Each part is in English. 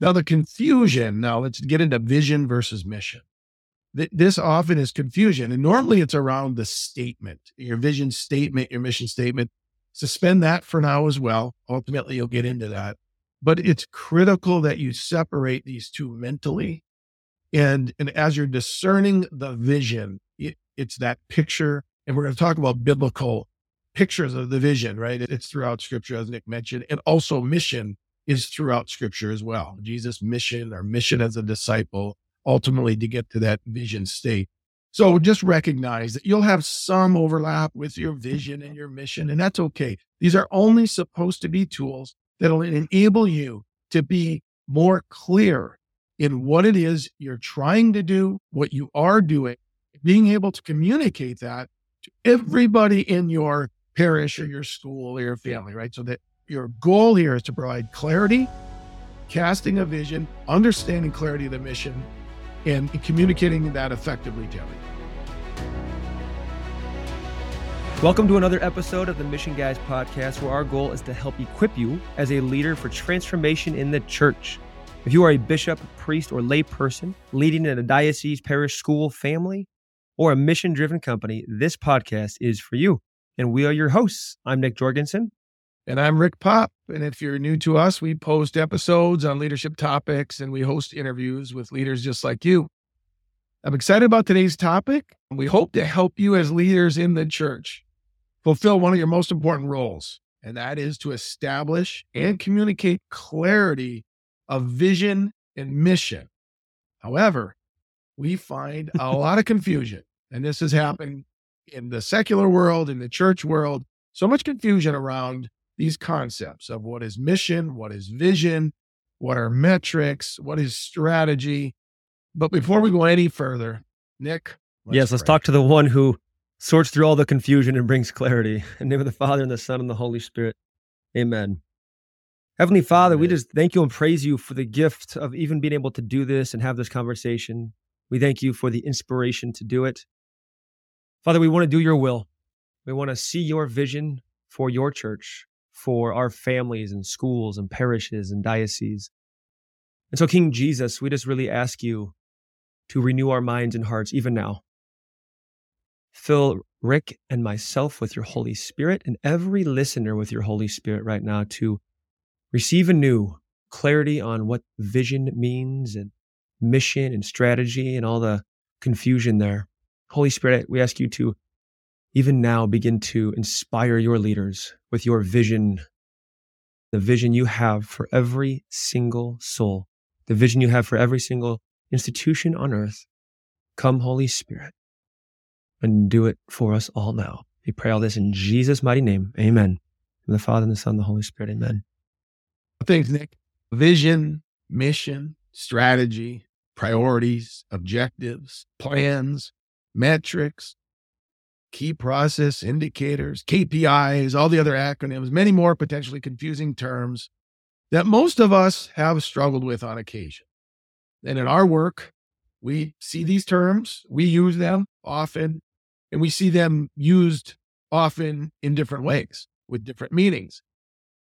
Now, the confusion, now let's get into vision versus mission. This often is confusion. And normally it's around the statement, your vision statement, your mission statement. Suspend that for now as well. Ultimately, you'll get into that. But it's critical that you separate these two mentally. And, and as you're discerning the vision, it, it's that picture. And we're going to talk about biblical pictures of the vision, right? It's throughout scripture, as Nick mentioned, and also mission is throughout scripture as well. Jesus' mission, our mission as a disciple, ultimately to get to that vision state. So just recognize that you'll have some overlap with your vision and your mission, and that's okay. These are only supposed to be tools that'll enable you to be more clear in what it is you're trying to do, what you are doing, being able to communicate that to everybody in your parish or your school or your family, right? So that your goal here is to provide clarity, casting a vision, understanding clarity of the mission, and communicating that effectively to everyone. Welcome to another episode of the Mission Guys podcast, where our goal is to help equip you as a leader for transformation in the church. If you are a bishop, priest, or layperson leading in a diocese, parish, school, family, or a mission driven company, this podcast is for you. And we are your hosts. I'm Nick Jorgensen. And I'm Rick Pop. And if you're new to us, we post episodes on leadership topics and we host interviews with leaders just like you. I'm excited about today's topic. We hope to help you as leaders in the church fulfill one of your most important roles, and that is to establish and communicate clarity of vision and mission. However, we find a lot of confusion, and this has happened in the secular world, in the church world, so much confusion around these concepts of what is mission, what is vision, what are metrics, what is strategy. But before we go any further, Nick. Let's yes, let's talk to the one who sorts through all the confusion and brings clarity. In the name of the Father and the Son and the Holy Spirit. Amen. Heavenly Father, Amen. we just thank you and praise you for the gift of even being able to do this and have this conversation. We thank you for the inspiration to do it. Father, we want to do your will. We want to see your vision for your church for our families and schools and parishes and dioceses. And so, King Jesus, we just really ask you to renew our minds and hearts even now. Fill Rick and myself with your Holy Spirit and every listener with your Holy Spirit right now to receive anew clarity on what vision means and mission and strategy and all the confusion there. Holy Spirit, we ask you to even now begin to inspire your leaders with your vision, the vision you have for every single soul, the vision you have for every single institution on earth. Come, Holy Spirit, and do it for us all now. We pray all this in Jesus' mighty name. Amen. the Father and the Son and the Holy Spirit. Amen. Thanks, Nick. Vision, mission, strategy, priorities, objectives, plans, metrics, key process indicators, KPIs, all the other acronyms, many more potentially confusing terms that most of us have struggled with on occasion. And in our work, we see these terms, we use them often, and we see them used often in different ways with different meanings.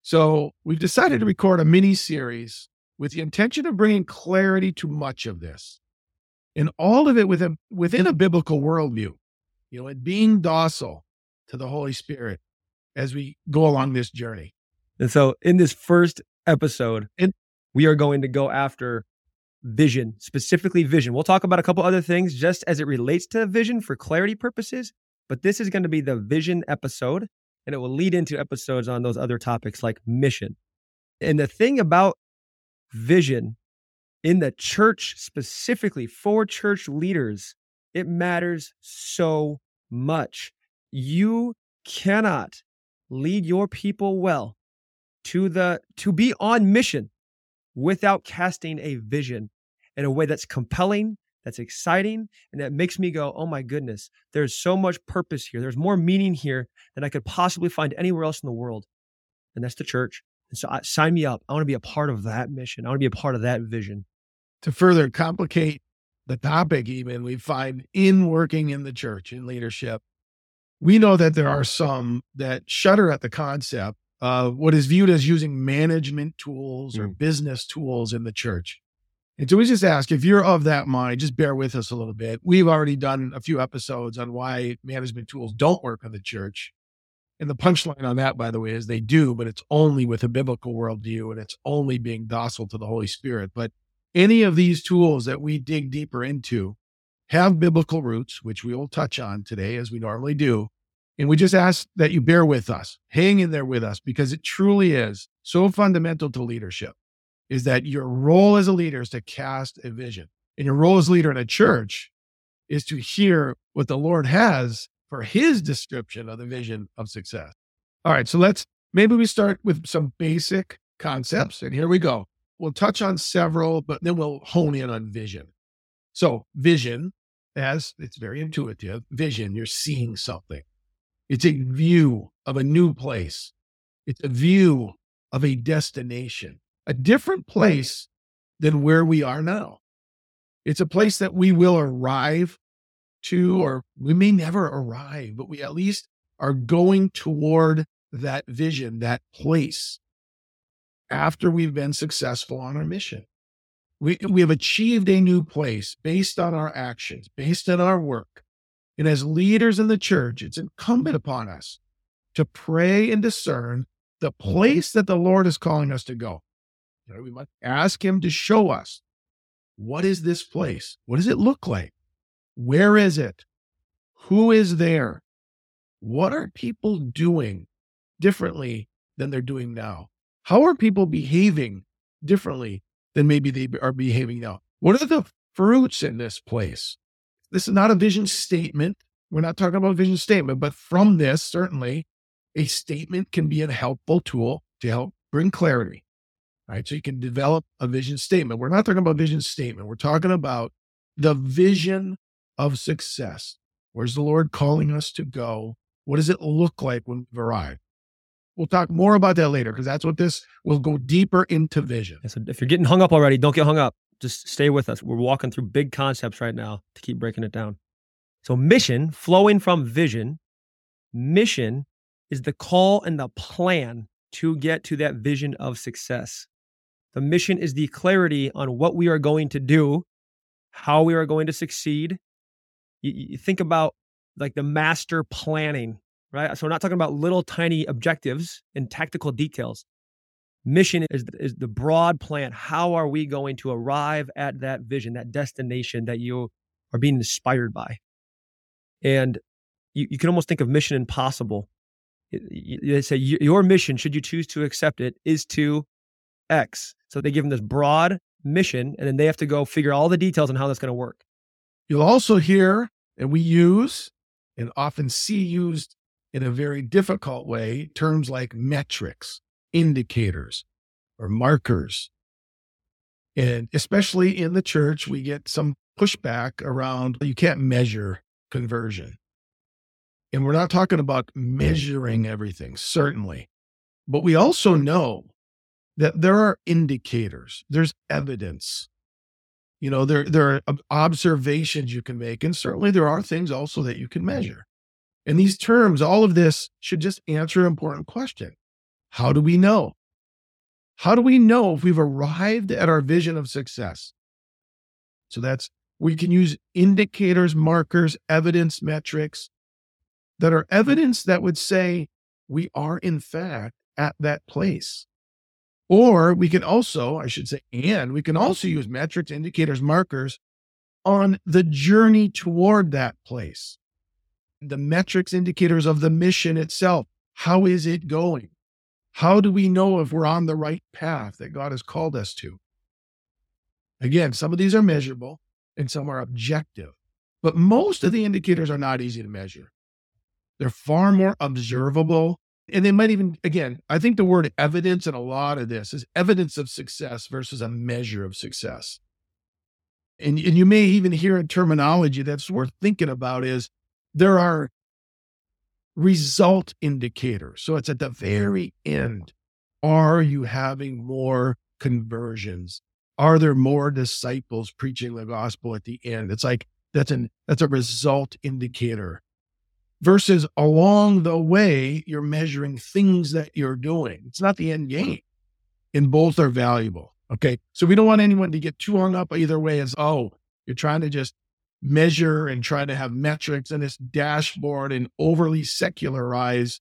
So we've decided to record a mini series with the intention of bringing clarity to much of this and all of it within, within a biblical worldview you know, and being docile to the Holy Spirit as we go along this journey. And so, in this first episode, and, we are going to go after vision, specifically vision. We'll talk about a couple other things just as it relates to vision for clarity purposes, but this is going to be the vision episode, and it will lead into episodes on those other topics like mission. And the thing about vision in the church, specifically for church leaders, it matters so much. You cannot lead your people well to the to be on mission without casting a vision in a way that's compelling, that's exciting, and that makes me go, "Oh my goodness, there's so much purpose here. There's more meaning here than I could possibly find anywhere else in the world." And that's the church. And so I, sign me up. I want to be a part of that mission. I want to be a part of that vision. To further complicate the topic even we find in working in the church in leadership we know that there are some that shudder at the concept of what is viewed as using management tools or Mm. business tools in the church. And so we just ask if you're of that mind, just bear with us a little bit. We've already done a few episodes on why management tools don't work in the church. And the punchline on that, by the way, is they do, but it's only with a biblical worldview and it's only being docile to the Holy Spirit. But any of these tools that we dig deeper into have biblical roots, which we will touch on today as we normally do. And we just ask that you bear with us, hang in there with us, because it truly is so fundamental to leadership is that your role as a leader is to cast a vision. And your role as leader in a church is to hear what the Lord has for his description of the vision of success. All right, so let's maybe we start with some basic concepts. And here we go. We'll touch on several, but then we'll hone in on vision. So, vision, as it's very intuitive, vision, you're seeing something. It's a view of a new place. It's a view of a destination, a different place than where we are now. It's a place that we will arrive to, or we may never arrive, but we at least are going toward that vision, that place after we've been successful on our mission. We, we have achieved a new place based on our actions, based on our work. And as leaders in the church, it's incumbent upon us to pray and discern the place that the Lord is calling us to go. We must ask Him to show us what is this place? What does it look like? Where is it? Who is there? What are people doing differently than they're doing now? How are people behaving differently than maybe they are behaving now? What are the fruits in this place? This is not a vision statement. We're not talking about a vision statement, but from this, certainly, a statement can be a helpful tool to help bring clarity. All right. So you can develop a vision statement. We're not talking about vision statement. We're talking about the vision of success. Where's the Lord calling us to go? What does it look like when we've arrived? We'll talk more about that later because that's what this will go deeper into vision. And so if you're getting hung up already, don't get hung up. Just stay with us. We're walking through big concepts right now to keep breaking it down. So, mission flowing from vision, mission is the call and the plan to get to that vision of success. The mission is the clarity on what we are going to do, how we are going to succeed. You, you think about like the master planning, right? So, we're not talking about little tiny objectives and tactical details. Mission is, is the broad plan. How are we going to arrive at that vision, that destination that you are being inspired by? And you, you can almost think of mission impossible. They say your mission, should you choose to accept it, is to X. So they give them this broad mission, and then they have to go figure all the details on how that's going to work. You'll also hear, and we use and often see used in a very difficult way, terms like metrics, indicators, or markers. And especially in the church, we get some pushback around you can't measure conversion. And we're not talking about measuring everything, certainly. But we also know that there are indicators, there's evidence. You know, there, there are observations you can make. And certainly there are things also that you can measure. And these terms, all of this should just answer an important question How do we know? How do we know if we've arrived at our vision of success? So that's, we can use indicators, markers, evidence, metrics that are evidence that would say we are, in fact, at that place. Or we can also, I should say, and we can also use metrics, indicators, markers on the journey toward that place. The metrics, indicators of the mission itself. How is it going? How do we know if we're on the right path that God has called us to? Again, some of these are measurable and some are objective, but most of the indicators are not easy to measure. They're far more observable. And they might even, again, I think the word evidence in a lot of this is evidence of success versus a measure of success. And, and you may even hear a terminology that's worth thinking about is there are result indicators. So it's at the very end. Are you having more conversions? Are there more disciples preaching the gospel at the end? It's like that's an that's a result indicator. versus along the way, you're measuring things that you're doing. It's not the end game. And both are valuable. Okay. So we don't want anyone to get too hung up either way as, oh, you're trying to just measure and try to have metrics and this dashboard and overly secularize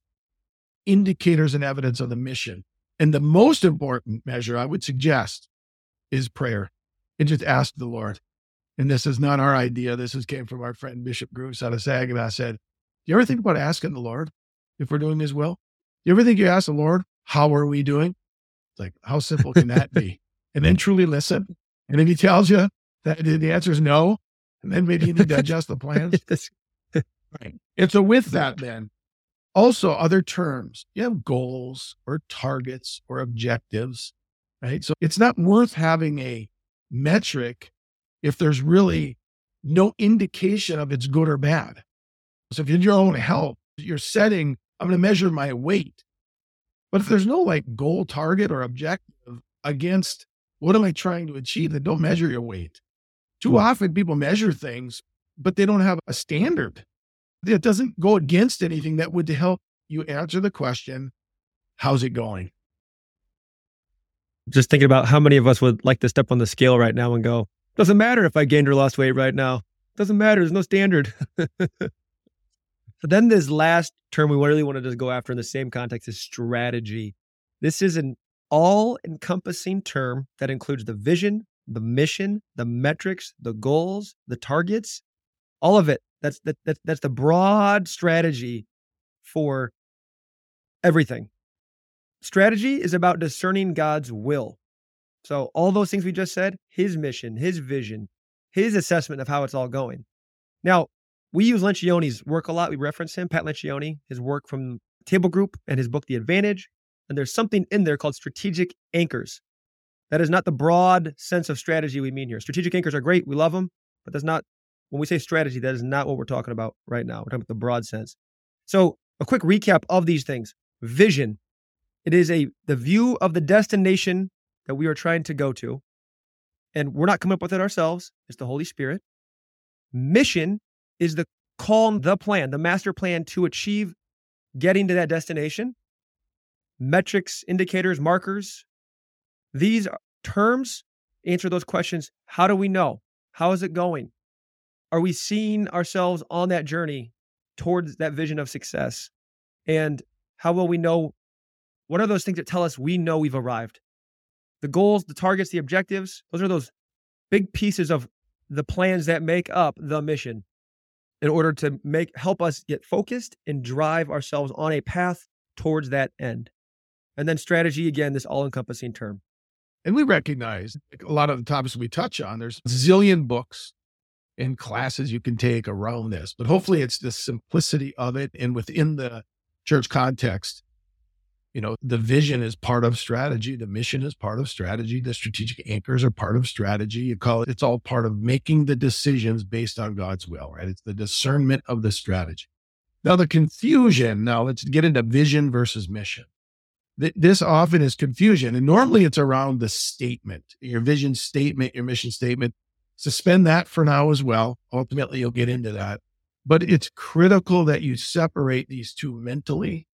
indicators and evidence of the mission. And the most important measure I would suggest is prayer and just ask the Lord. And this is not our idea. This is came from our friend Bishop Gruss out of Saginaw I said, Do you ever think about asking the Lord if we're doing his will? Do you ever think you ask the Lord, how are we doing? It's like, how simple can that be? And then truly listen. And if he tells you that the answer is no, and then maybe you need to adjust the plans. right. And so with that, then also other terms, you have goals or targets or objectives, right? So it's not worth having a metric if there's really no indication of it's good or bad. So if you're in your own health, you're setting, I'm going to measure my weight. But if there's no like goal, target, or objective against what am I trying to achieve, then don't measure your weight. Too hmm. often people measure things, but they don't have a standard. that doesn't go against anything that would help you answer the question, how's it going? Just thinking about how many of us would like to step on the scale right now and go, doesn't matter if I gained or lost weight right now. Doesn't matter. There's no standard. so then this last term we really want to just go after in the same context is strategy. This is an all encompassing term that includes the vision, the mission, the metrics, the goals, the targets, all of it. That's that, that that's the broad strategy for everything. Strategy is about discerning God's will. So all those things we just said, his mission, his vision, his assessment of how it's all going. Now, we use Lencioni's work a lot. We reference him, Pat Lencioni, his work from Table Group and his book, The Advantage. And there's something in there called strategic anchors. That is not the broad sense of strategy we mean here. Strategic anchors are great. We love them, but that's not, when we say strategy, that is not what we're talking about right now. We're talking about the broad sense. So, a quick recap of these things vision. It is a the view of the destination that we are trying to go to. And we're not coming up with it ourselves. It's the Holy Spirit. Mission is the call, the plan, the master plan to achieve getting to that destination. Metrics, indicators, markers, these terms answer those questions. How do we know? How is it going? Are we seeing ourselves on that journey towards that vision of success? And how will we know? What are those things that tell us we know we've arrived? The goals, the targets, the objectives, those are those big pieces of the plans that make up the mission in order to make help us get focused and drive ourselves on a path towards that end. And then strategy again, this all-encompassing term. And we recognize a lot of the topics we touch on, there's a zillion books and classes you can take around this, but hopefully it's the simplicity of it. And within the church context, you know, the vision is part of strategy. The mission is part of strategy. The strategic anchors are part of strategy. You call it, it's all part of making the decisions based on God's will, right? It's the discernment of the strategy. Now, the confusion, now let's get into vision versus mission this often is confusion. And normally it's around the statement, your vision statement, your mission statement. Suspend that for now as well. Ultimately, you'll get into that. But it's critical that you separate these two mentally.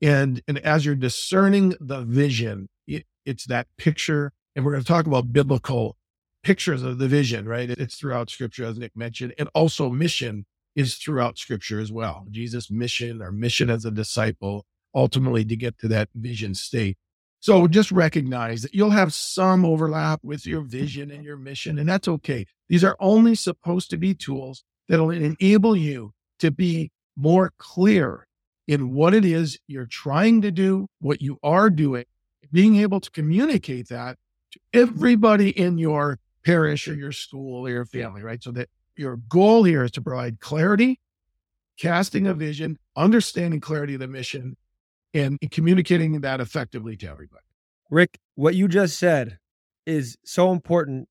And, and as you're discerning the vision, it, it's that picture. And we're going to talk about biblical pictures of the vision, right? It's throughout scripture, as Nick mentioned, and also mission is throughout scripture as well. Jesus' mission, our mission as a disciple, ultimately to get to that vision state. So just recognize that you'll have some overlap with your vision and your mission, and that's okay. These are only supposed to be tools that'll enable you to be more clear in what it is you're trying to do, what you are doing, being able to communicate that to everybody in your parish or your school or your family, right? So that your goal here is to provide clarity, casting a vision, understanding clarity of the mission, and communicating that effectively to everybody. Rick, what you just said is so important.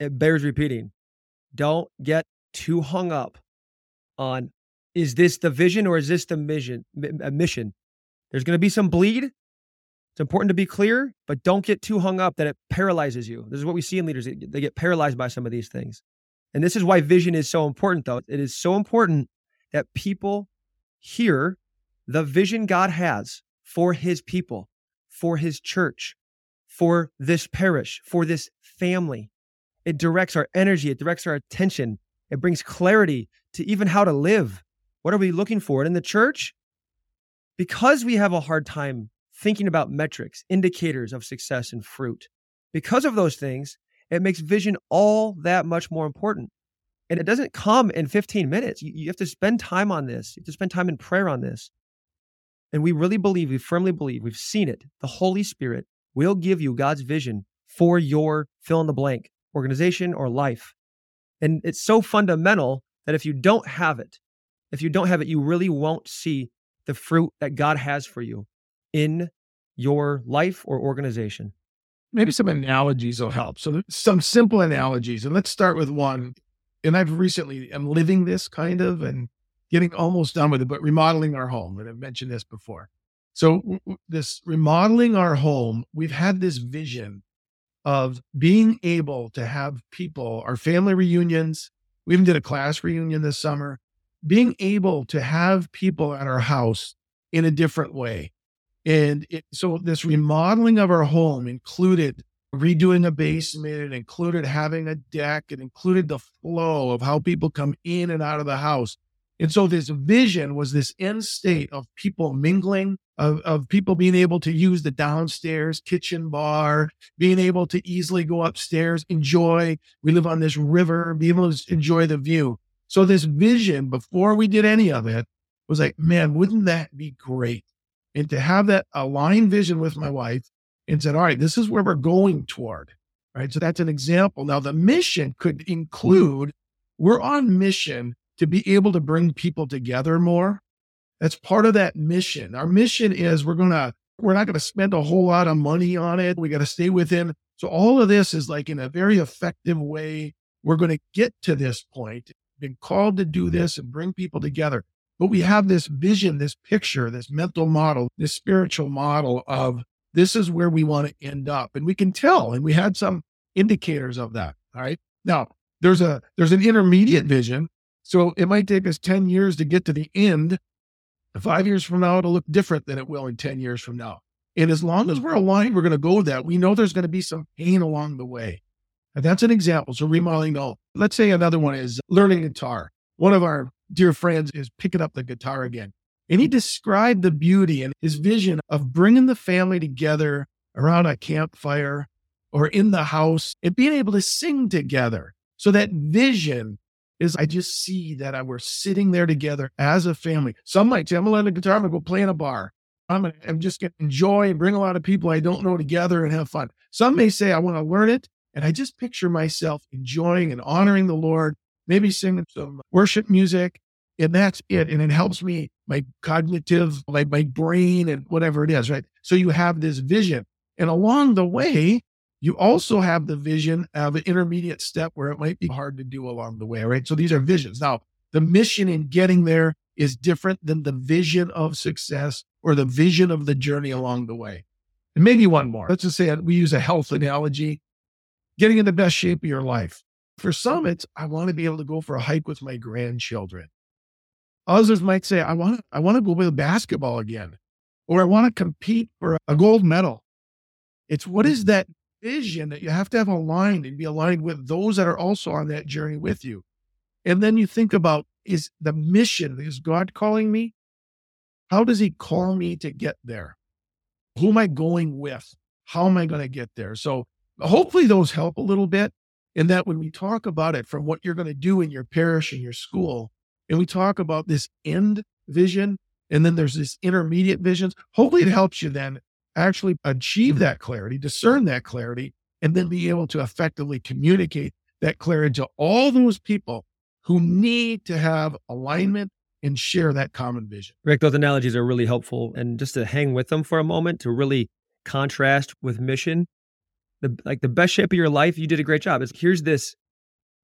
It bears repeating. Don't get too hung up on is this the vision or is this the mission? A mission. There's going to be some bleed. It's important to be clear, but don't get too hung up that it paralyzes you. This is what we see in leaders. They get paralyzed by some of these things. And this is why vision is so important, though. It is so important that people hear the vision God has for his people, for his church, for this parish, for this family. It directs our energy, it directs our attention, it brings clarity to even how to live. What are we looking for? And in the church, because we have a hard time thinking about metrics, indicators of success and fruit, because of those things, it makes vision all that much more important. And it doesn't come in 15 minutes. You, have to spend time on this. You have to spend time in prayer on this. And we really believe, we firmly believe, we've seen it. The Holy Spirit will give you God's vision for your fill in the blank organization or life. And it's so fundamental that if you don't have it, if you don't have it, you really won't see the fruit that God has for you in your life or organization. Maybe some analogies will help. So, some simple analogies. And let's start with one. And I've recently, I'm living this kind of and getting almost done with it, but remodeling our home. And I've mentioned this before. So, this remodeling our home, we've had this vision of being able to have people, our family reunions. We even did a class reunion this summer, being able to have people at our house in a different way. And it, so this remodeling of our home included redoing a basement, it included having a deck, it included the flow of how people come in and out of the house. And so this vision was this end state of people mingling, of, of people being able to use the downstairs kitchen bar, being able to easily go upstairs, enjoy. We live on this river, be able to enjoy the view. So this vision before we did any of it was like, man, wouldn't that be great? And to have that aligned vision with my wife and said, all right, this is where we're going toward. Right. So that's an example. Now the mission could include we're on mission to be able to bring people together more. That's part of that mission. Our mission is we're going to, we're not going to spend a whole lot of money on it. We got to stay within. So all of this is like in a very effective way. We're going to get to this point, been called to do this and bring people together. But we have this vision, this picture, this mental model, this spiritual model of this is where we want to end up. And we can tell, and we had some indicators of that. All right. Now there's a, there's an intermediate vision so it might take us 10 years to get to the end. Five years from now, it'll look different than it will in 10 years from now. And as long as hmm. we're aligned, we're going to go that. We know there's going to be some pain along the way. And that's an example. So remodeling, no. Let's say another one is learning guitar. One of our dear friends is picking up the guitar again. And he described the beauty and his vision of bringing the family together around a campfire or in the house and being able to sing together. So that vision is I just see that I, we're sitting there together as a family. Some might say, I'm going to learn the guitar, I'm going to go play in a bar. I'm, gonna, I'm just going to enjoy and bring a lot of people I don't know together and have fun. Some may say, I want to learn it. And I just picture myself enjoying and honoring the Lord, maybe singing some worship music. And that's it. And it helps me, my cognitive, like my brain and whatever it is, right? So you have this vision. And along the way, you also have the vision of an intermediate step where it might be hard to do along the way, right? So these are visions. Now, the mission in getting there is different than the vision of success or the vision of the journey along the way. And maybe one more. Let's just say we use a health analogy, getting in the best shape of your life. For some, it's I want to be able to go for a hike with my grandchildren. Others might say, I want to, I want to go play basketball again, or I want to compete for a gold medal. It's what is that vision that you have to have aligned and be aligned with those that are also on that journey with you. And then you think about is the mission, is God calling me? How does he call me to get there? Who am I going with? How am I going to get there? So hopefully those help a little bit. And that when we talk about it from what you're going to do in your parish and your school, and we talk about this end vision, and then there's this intermediate visions, hopefully it helps you then actually achieve mm-hmm. that clarity, discern that clarity, and then be able to effectively communicate that clarity to all those people who need to have alignment and share that common vision. Rick, those analogies are really helpful. And just to hang with them for a moment to really contrast with mission, the like the best shape of your life, you did a great job. Is here's this,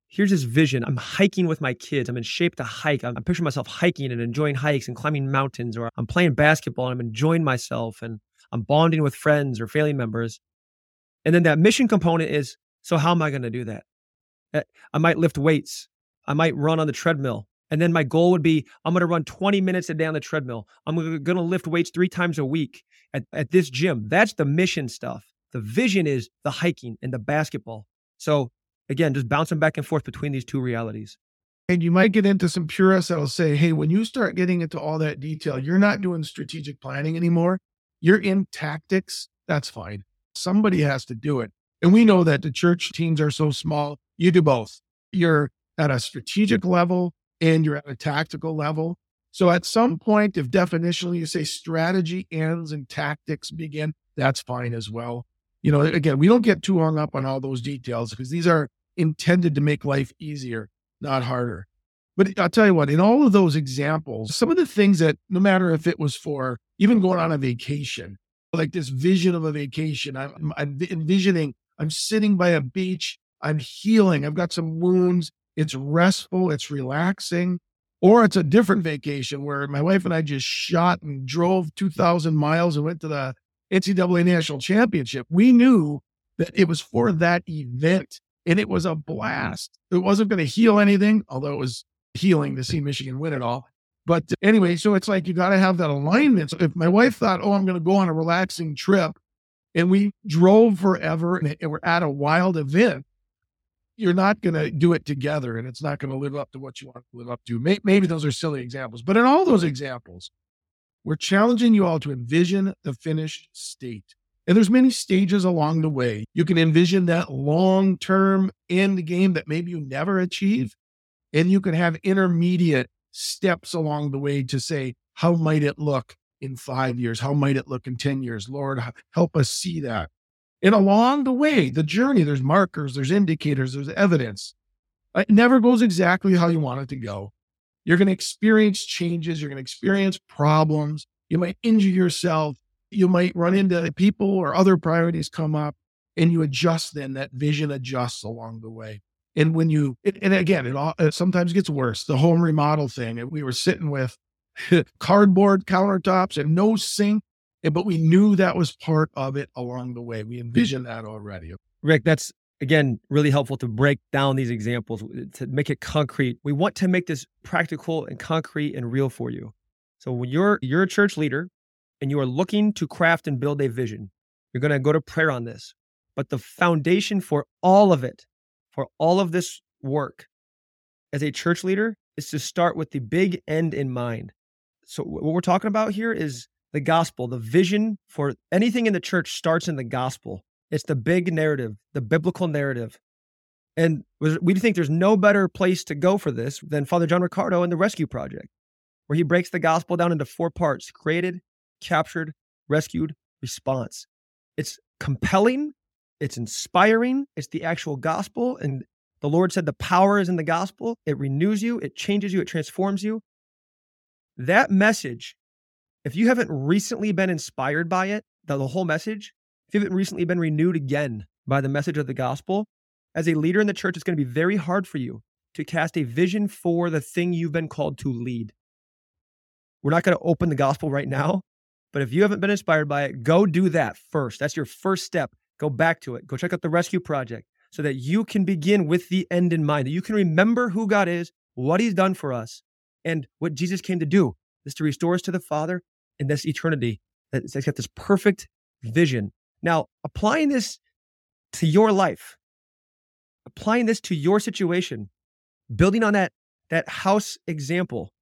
here's this vision. I'm hiking with my kids. I'm in shape to hike. I'm, I'm picturing myself hiking and enjoying hikes and climbing mountains, or I'm playing basketball and I'm enjoying myself and I'm bonding with friends or family members. And then that mission component is so how am I going to do that? Eh, I might lift weights. I might run on the treadmill. And then my goal would be I'm going to run 20 minutes a day on the treadmill. I'm going to lift weights three times a week at, at this gym. That's the mission stuff. The vision is the hiking and the basketball. So again, just bouncing back and forth between these two realities. And you might get into some purists that'll say, hey, when you start getting into all that detail, you're not doing strategic planning anymore. You're in tactics. That's fine. Somebody has to do it. And we know that the church teams are so small. You do both. You're at a strategic level and you're at a tactical level. So at some point, if definitionally you say strategy ends and tactics begin, that's fine as well. You know, again, we don't get too hung up on all those details because these are intended to make life easier, not harder. But I'll tell you what, in all of those examples, some of the things that no matter if it was for even going on a vacation, like this vision of a vacation, I'm, I'm envisioning, I'm sitting by a beach, I'm healing, I've got some wounds, it's restful, it's relaxing. Or it's a different vacation where my wife and I just shot and drove 2,000 miles and went to the NCAA national championship. We knew that it was for that event and it was a blast. It wasn't going to heal anything, although it was healing to see Michigan win it all. But anyway, so it's like you got to have that alignment. So if my wife thought, oh, I'm going to go on a relaxing trip and we drove forever and we're at a wild event, you're not going to do it together and it's not going to live up to what you want to live up to. Maybe those are silly examples, but in all those examples, we're challenging you all to envision the finished state. And there's many stages along the way. You can envision that long-term end game that maybe you never achieve. And you can have intermediate steps along the way to say, how might it look in five years? How might it look in 10 years? Lord, help us see that. And along the way, the journey, there's markers, there's indicators, there's evidence. It never goes exactly how you want it to go. You're going to experience changes. You're going to experience problems. You might injure yourself. You might run into people or other priorities come up and you adjust then that vision adjusts along the way. And when you, and again, it, all, it sometimes gets worse. The home remodel thing, we were sitting with cardboard countertops and no sink but we knew that was part of it along the way. We envisioned that already. Rick, that's again really helpful to break down these examples to make it concrete. We want to make this practical and concrete and real for you. So when you're you're a church leader and you are looking to craft and build a vision, you're going to go to prayer on this. But the foundation for all of it, for all of this work as a church leader is to start with the big end in mind. So what we're talking about here is the gospel, the vision for anything in the church starts in the gospel. It's the big narrative, the biblical narrative. And we think there's no better place to go for this than Father John Riccardo and the Rescue Project, where he breaks the gospel down into four parts created, captured, rescued, response. It's compelling, it's inspiring, it's the actual gospel. And the Lord said the power is in the gospel. It renews you, it changes you, it transforms you. That message if you haven't recently been inspired by it, the, the whole message, if you haven't recently been renewed again by the message of the gospel, as a leader in the church, it's going to be very hard for you to cast a vision for the thing you've been called to lead. We're not going to open the gospel right now, but if you haven't been inspired by it, go do that first. That's your first step. Go back to it. Go check out the Rescue Project so that you can begin with the end in mind, that you can remember who God is, what He's done for us, and what Jesus came to do is to restore us to the Father in this eternity. It's got this perfect vision. Now, applying this to your life, applying this to your situation, building on that that house example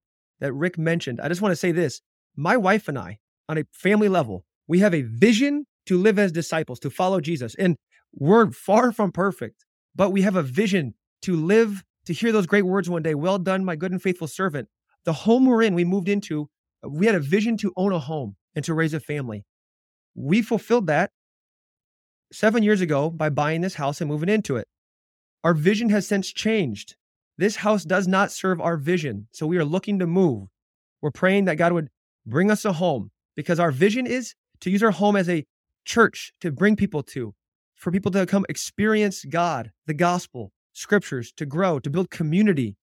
that Rick mentioned. I just want to say this. My wife and I, on a family level, we have a vision to live as disciples, to follow Jesus. And we're far from perfect, but we have a vision to live, to hear those great words one day. Well done, my good and faithful servant. The home we're in, we moved into we had a vision to own a home and to raise a family. We fulfilled that seven years ago by buying this house and moving into it. Our vision has since changed. This house does not serve our vision. So we are looking to move. We're praying that God would bring us a home because our vision is to use our home as a church to bring people to, for people to come experience God, the gospel, scriptures, to grow, to build community,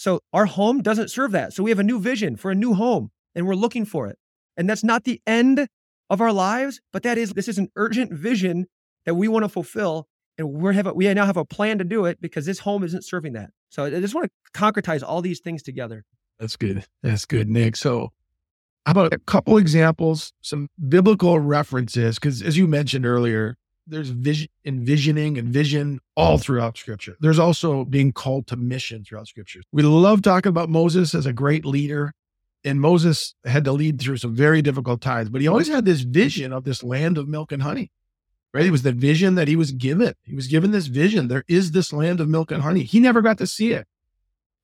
so our home doesn't serve that. So we have a new vision for a new home and we're looking for it. And that's not the end of our lives, but that is this is an urgent vision that we want to fulfill and we have a, we now have a plan to do it because this home isn't serving that. So I just want to concretize all these things together. That's good. That's good, Nick. So, how about a couple examples, some biblical references? Because as you mentioned earlier, there's vision, envisioning and vision all throughout Scripture. There's also being called to mission throughout Scripture. We love talking about Moses as a great leader, and Moses had to lead through some very difficult times, but he always had this vision of this land of milk and honey right? It was the vision that he was given. He was given this vision. There is this land of milk and honey. He never got to see it.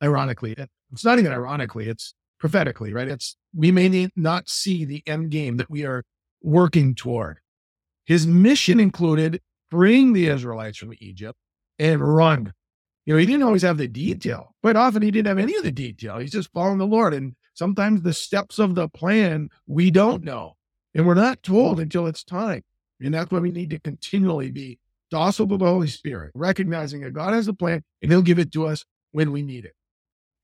Ironically, it's not even ironically, it's prophetically, right? It's we may not see the end game that we are working toward. His mission included freeing the Israelites from Egypt and run. You know, he didn't always have the detail. Quite often, he didn't have any of the detail. He's just following the Lord. And sometimes the steps of the plan we don't know. And we're not told until it's time. And that's why we need to continually be docile to the Holy Spirit, recognizing that God has a plan and He'll give it to us when we need it.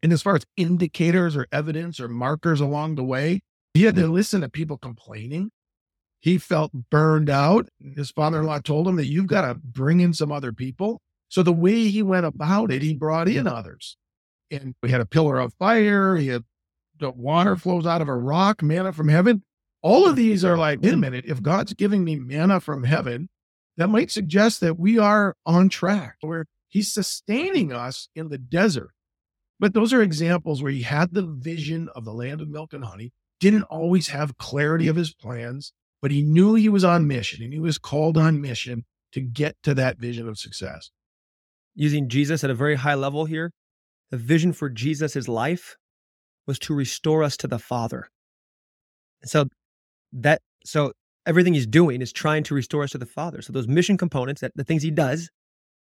And as far as indicators or evidence or markers along the way, he had to mm-hmm. listen to people complaining. He felt burned out. His father in law told him that you've got to bring in some other people. So the way he went about it, he brought in others. And we had a pillar of fire. He had the water flows out of a rock, manna from heaven. All of these are like, wait a minute, if God's giving me manna from heaven, that might suggest that we are on track, where He's sustaining us in the desert. But those are examples where he had the vision of the land of milk and honey, didn't always have clarity of his plans, but he knew he was on mission and he was called on mission to get to that vision of success. Using Jesus at a very high level here, the vision for Jesus' life was to restore us to the Father. So that so everything he's doing is trying to restore us to the Father. So those mission components, that the things he does,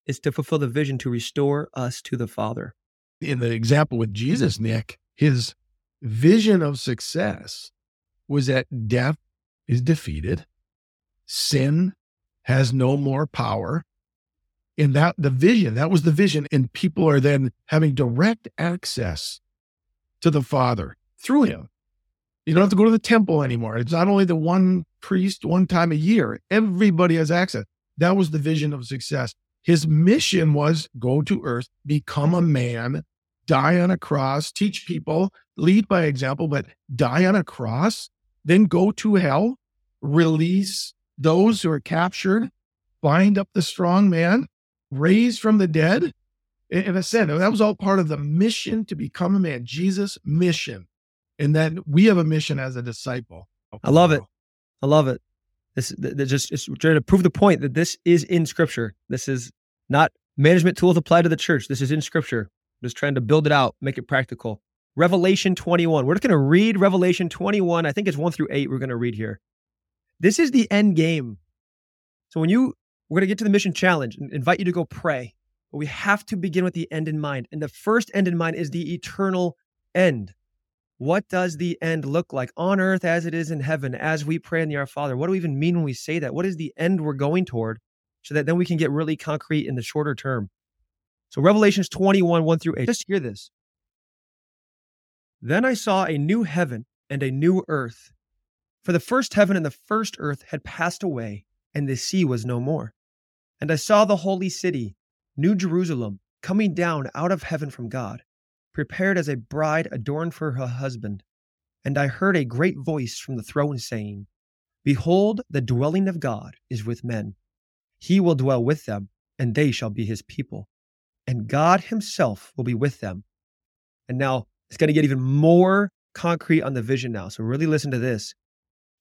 is to fulfill the vision to restore us to the Father. In the example with Jesus, Nick, his vision of success was that death is defeated, sin has no more power. And that the vision, that was the vision. And people are then having direct access to the Father through him. You don't have to go to the temple anymore. It's not only the one priest one time a year, everybody has access. That was the vision of success. His mission was go to earth, become a man, die on a cross, teach people, lead by example, but die on a cross, then go to hell, release those who are captured, bind up the strong man, raise from the dead, and I said, That was all part of the mission to become a man, Jesus' mission and then we have a mission as a disciple. I love it. I love it. This, just it's trying to prove the point that this is in Scripture. This is not management tools applied to the church. This is in Scripture. Just trying to build it out, make it practical. Revelation 21. We're just going to read Revelation 21. I think it's one through eight. We're going to read here. This is the end game. So when you, we're going to get to the mission challenge and invite you to go pray. But we have to begin with the end in mind. And the first end in mind is the eternal end. What does the end look like on earth as it is in heaven as we pray in the Our Father? What do we even mean when we say that? What is the end we're going toward so that then we can get really concrete in the shorter term? So, Revelations 21, 1 through 8. Just hear this. Then I saw a new heaven and a new earth. For the first heaven and the first earth had passed away, and the sea was no more. And I saw the holy city, New Jerusalem, coming down out of heaven from God prepared as a bride adorned for her husband. And I heard a great voice from the throne saying, Behold, the dwelling of God is with men. He will dwell with them, and they shall be his people. And God himself will be with them. And now it's going to get even more concrete on the vision now. So really listen to this.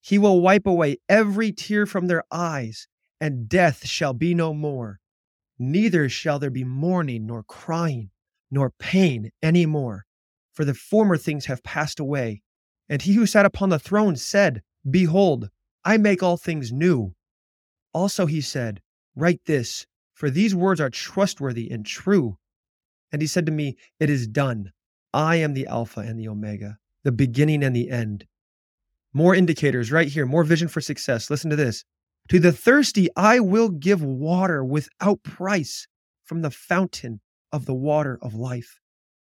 He will wipe away every tear from their eyes, and death shall be no more. Neither shall there be mourning nor crying nor pain any more, for the former things have passed away. And he who sat upon the throne said, Behold, I make all things new. Also he said, Write this, for these words are trustworthy and true. And he said to me, It is done. I am the Alpha and the Omega, the beginning and the end. More indicators right here, more vision for success. Listen to this. To the thirsty, I will give water without price from the fountain of the water of life.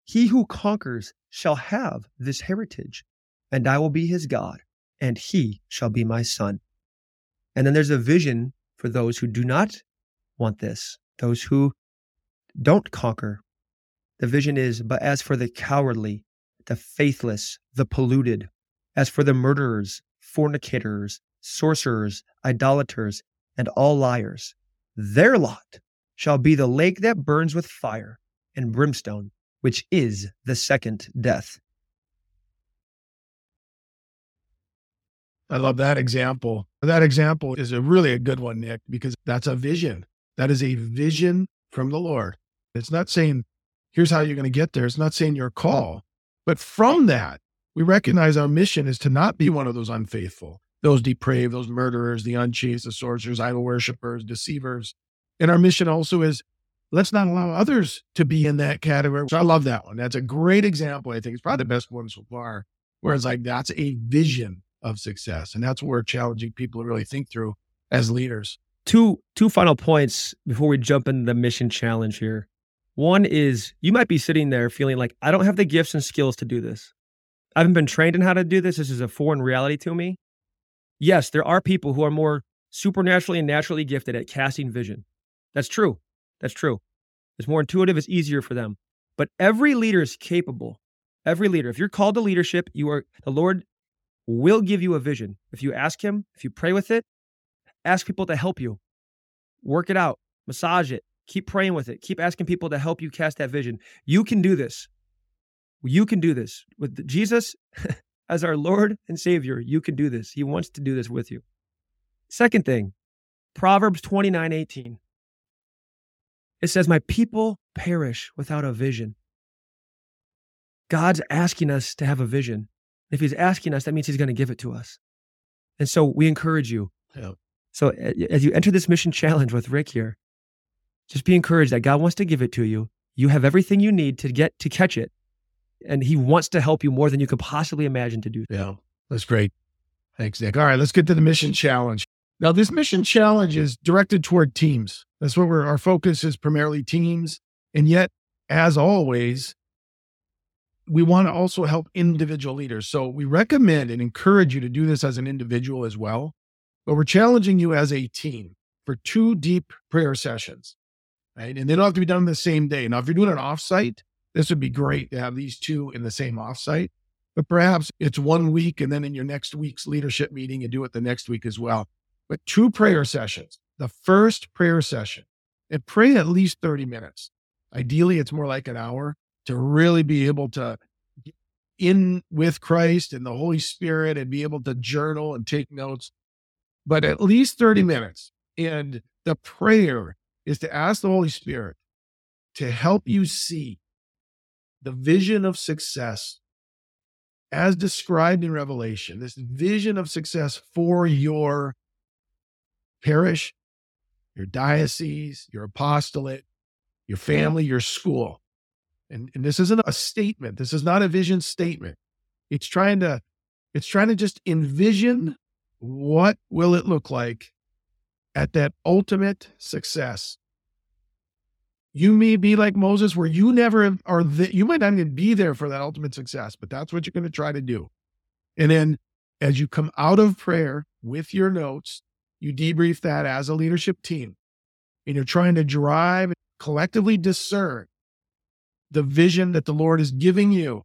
He who conquers shall have this heritage, and I will be his God, and he shall be my son. And then there's a vision for those who do not want this. those who don't conquer. The vision is, but as for the cowardly, the faithless, the polluted, as for the murderers, fornicators, sorcerers, idolaters, and all liars, their lot shall be the lake that burns with fire and brimstone, which is the second death. I love that example. That example is a really a good one, Nick, because that's a vision. That is a vision from the Lord. It's not saying, here's how you're going to get there. It's not saying your call. But from that, we recognize our mission is to not be one of those unfaithful, those depraved, those murderers, the unchaste, the sorcerers, idol worshippers, deceivers. And our mission also is let's not allow others to be in that category. So I love that one. That's a great example. I think it's probably the best one so far, where it's like that's a vision of success. And that's what we're challenging people to really think through as leaders. Two two final points before we jump into the mission challenge here. One is you might be sitting there feeling like I don't have the gifts and skills to do this. I haven't been trained in how to do this. This is a foreign reality to me. Yes, there are people who are more supernaturally and naturally gifted at casting vision. That's true. That's true. It's more intuitive, it's easier for them. But every leader is capable. Every leader. If you're called to leadership, you are the Lord will give you a vision. If you ask him, if you pray with it, ask people to help you. Work it out, massage it, keep praying with it, keep asking people to help you cast that vision. You can do this. You can do this. With Jesus as our Lord and Savior, you can do this. He wants to do this with you. Second thing, Proverbs 29 18. It says, My people perish without a vision. God's asking us to have a vision. If he's asking us, that means he's going to give it to us. And so we encourage you. Yeah. So as you enter this mission challenge with Rick here, just be encouraged that God wants to give it to you. You have everything you need to get to catch it. And he wants to help you more than you could possibly imagine to do. Yeah, that's great. Thanks, Nick. All right, let's get to the mission challenge. Now, this mission challenge is directed toward teams. That's what we're, our focus is primarily teams. And yet, as always, we want to also help individual leaders. So we recommend and encourage you to do this as an individual as well. But we're challenging you as a team for two deep prayer sessions, right? And they don't have to be done the same day. Now, if you're doing an offsite, this would be great to have these two in the same offsite. But perhaps it's one week and then in your next week's leadership meeting, you do it the next week as well. But two prayer sessions, the first prayer session, and pray at least 30 minutes. Ideally, it's more like an hour to really be able to in with Christ and the Holy Spirit and be able to journal and take notes, but at least 30 minutes. And the prayer is to ask the Holy Spirit to help you see the vision of success as described in Revelation, this vision of success for your parish, your diocese, your apostolate, your family, your school. And, and this isn't a statement. This is not a vision statement. It's trying to, it's trying to just envision what will it look like at that ultimate success. You may be like Moses, where you never are. You might not even be there for that ultimate success, but that's what you're going to try to do. And then, as you come out of prayer with your notes, you debrief that as a leadership team, and you're trying to drive collectively discern the vision that the Lord is giving you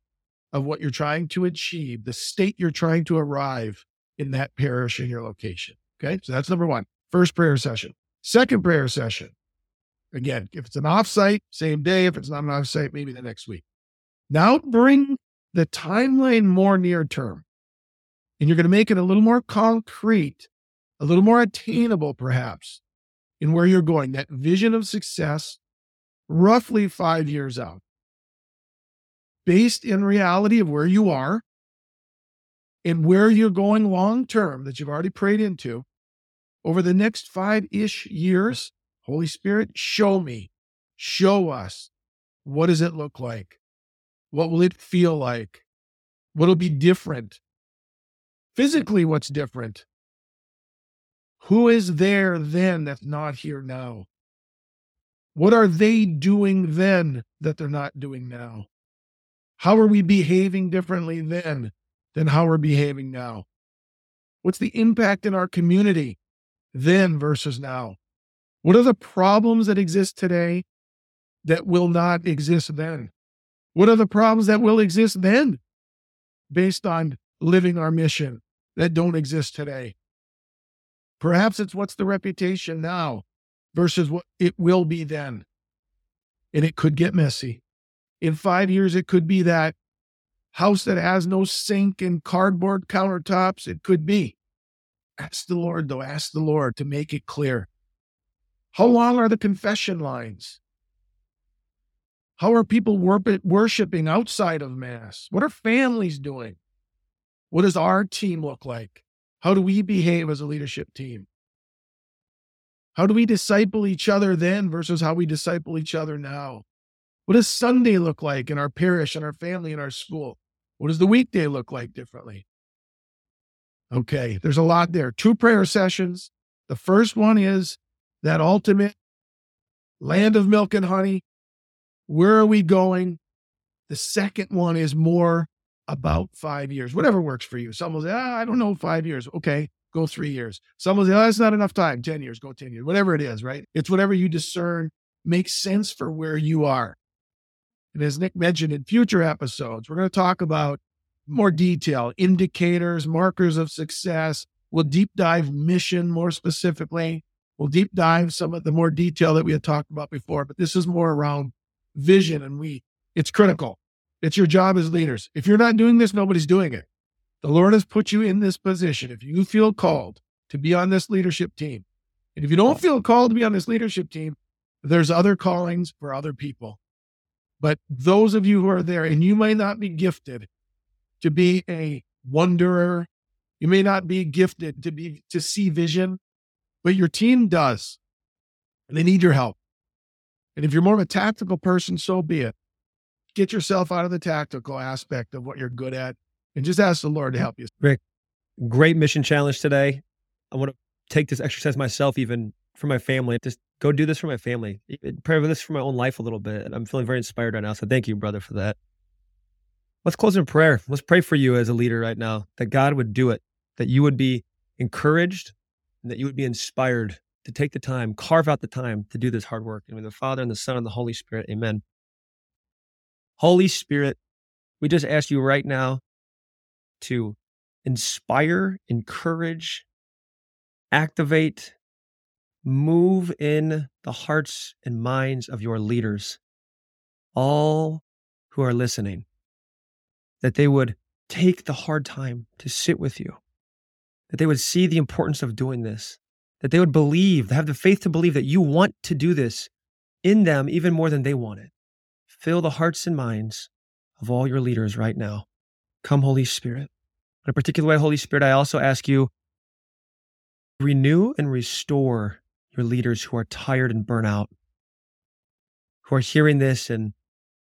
of what you're trying to achieve, the state you're trying to arrive in that parish in your location. Okay. So that's number one. First prayer session. Second prayer session. Again, if it's an offsite, same day. If it's not an offsite, maybe the next week. Now bring the timeline more near term. And you're going to make it a little more concrete, a little more attainable, perhaps, in where you're going. That vision of success, roughly five years out based in reality of where you are and where you're going long term that you've already prayed into over the next five ish years. Holy Spirit, show me, show us what does it look like? What will it feel like? What'll be different? Physically, what's different? Who is there then that's not here now? What are they doing then that they're not doing now? How are we behaving differently then than how we're behaving now? What's the impact in our community then versus now? What are the problems that exist today that will not exist then? What are the problems that will exist then based on living our mission that don't exist today? Perhaps it's what's the reputation now versus what it will be then. And it could get messy. In five years, it could be that house that has no sink and cardboard countertops. It could be. Ask the Lord, though. Ask the Lord to make it clear. How long are the confession lines? How are people worshiping outside of Mass? What are families doing? What does our team look like? How do we behave as a leadership team? How do we disciple each other then versus how we disciple each other now? What does Sunday look like in our parish and our family and our school? What does the weekday look like differently? Okay, there's a lot there. Two prayer sessions. The first one is that ultimate land of milk and honey. Where are we going? The second one is more about five years, whatever works for you. Some will say, ah, I don't know, five years. Okay, go three years. Some will say, oh, that's not enough time. 10 years, go 10 years, whatever it is, right? It's whatever you discern makes sense for where you are. And as Nick mentioned in future episodes, we're going to talk about more detail, indicators, markers of success. We'll deep dive mission more specifically. We'll deep dive some of the more detail that we had talked about before, but this is more around vision and we, it's critical. It's your job as leaders. If you're not doing this, nobody's doing it. The Lord has put you in this position. If you feel called to be on this leadership team, and if you don't feel called to be on this leadership team, there's other callings for other people. But those of you who are there, and you may not be gifted to be a wanderer, you may not be gifted to be to see vision, but your team does. And they need your help. And if you're more of a tactical person, so be it. Get yourself out of the tactical aspect of what you're good at and just ask the Lord to help you. Rick, great mission challenge today. I want to take this exercise myself, even for my family. Just go do this for my family. Pray for this for my own life a little bit. I'm feeling very inspired right now. So thank you, brother, for that. Let's close in prayer. Let's pray for you as a leader right now that God would do it, that you would be encouraged, and that you would be inspired to take the time, carve out the time to do this hard work. And with the Father and the Son and the Holy Spirit, amen. Holy Spirit, we just ask you right now to inspire, encourage, activate, move in the hearts and minds of your leaders, all who are listening, that they would take the hard time to sit with you, that they would see the importance of doing this, that they would believe, have the faith to believe that you want to do this in them even more than they want it. Fill the hearts and minds of all your leaders right now. Come, Holy Spirit. In a particular way, Holy Spirit, I also ask you renew and restore your leaders who are tired and burnt out, who are hearing this and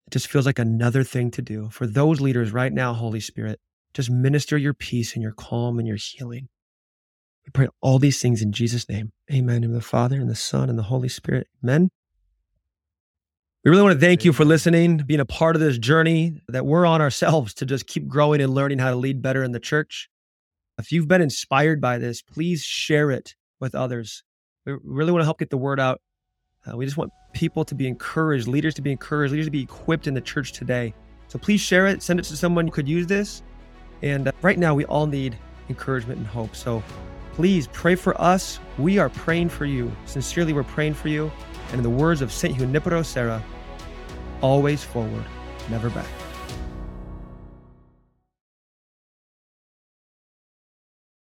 it just feels like another thing to do. For those leaders right now, Holy Spirit, just minister your peace and your calm and your healing. We pray all these things in Jesus' name. Amen. In the Father and the Son and the Holy Spirit. Amen. We really want to thank you for listening, being a part of this journey that we're on ourselves to just keep growing and learning how to lead better in the church. If you've been inspired by this, please share it with others. We really want to help get the word out. Uh, we just want people to be encouraged, leaders to be encouraged, leaders to be equipped in the church today. So please share it, send it to someone who could use this. And uh, right now, we all need encouragement and hope. So please pray for us. We are praying for you. Sincerely, we're praying for you. And in the words of St. Junipero Serra, always forward, never back.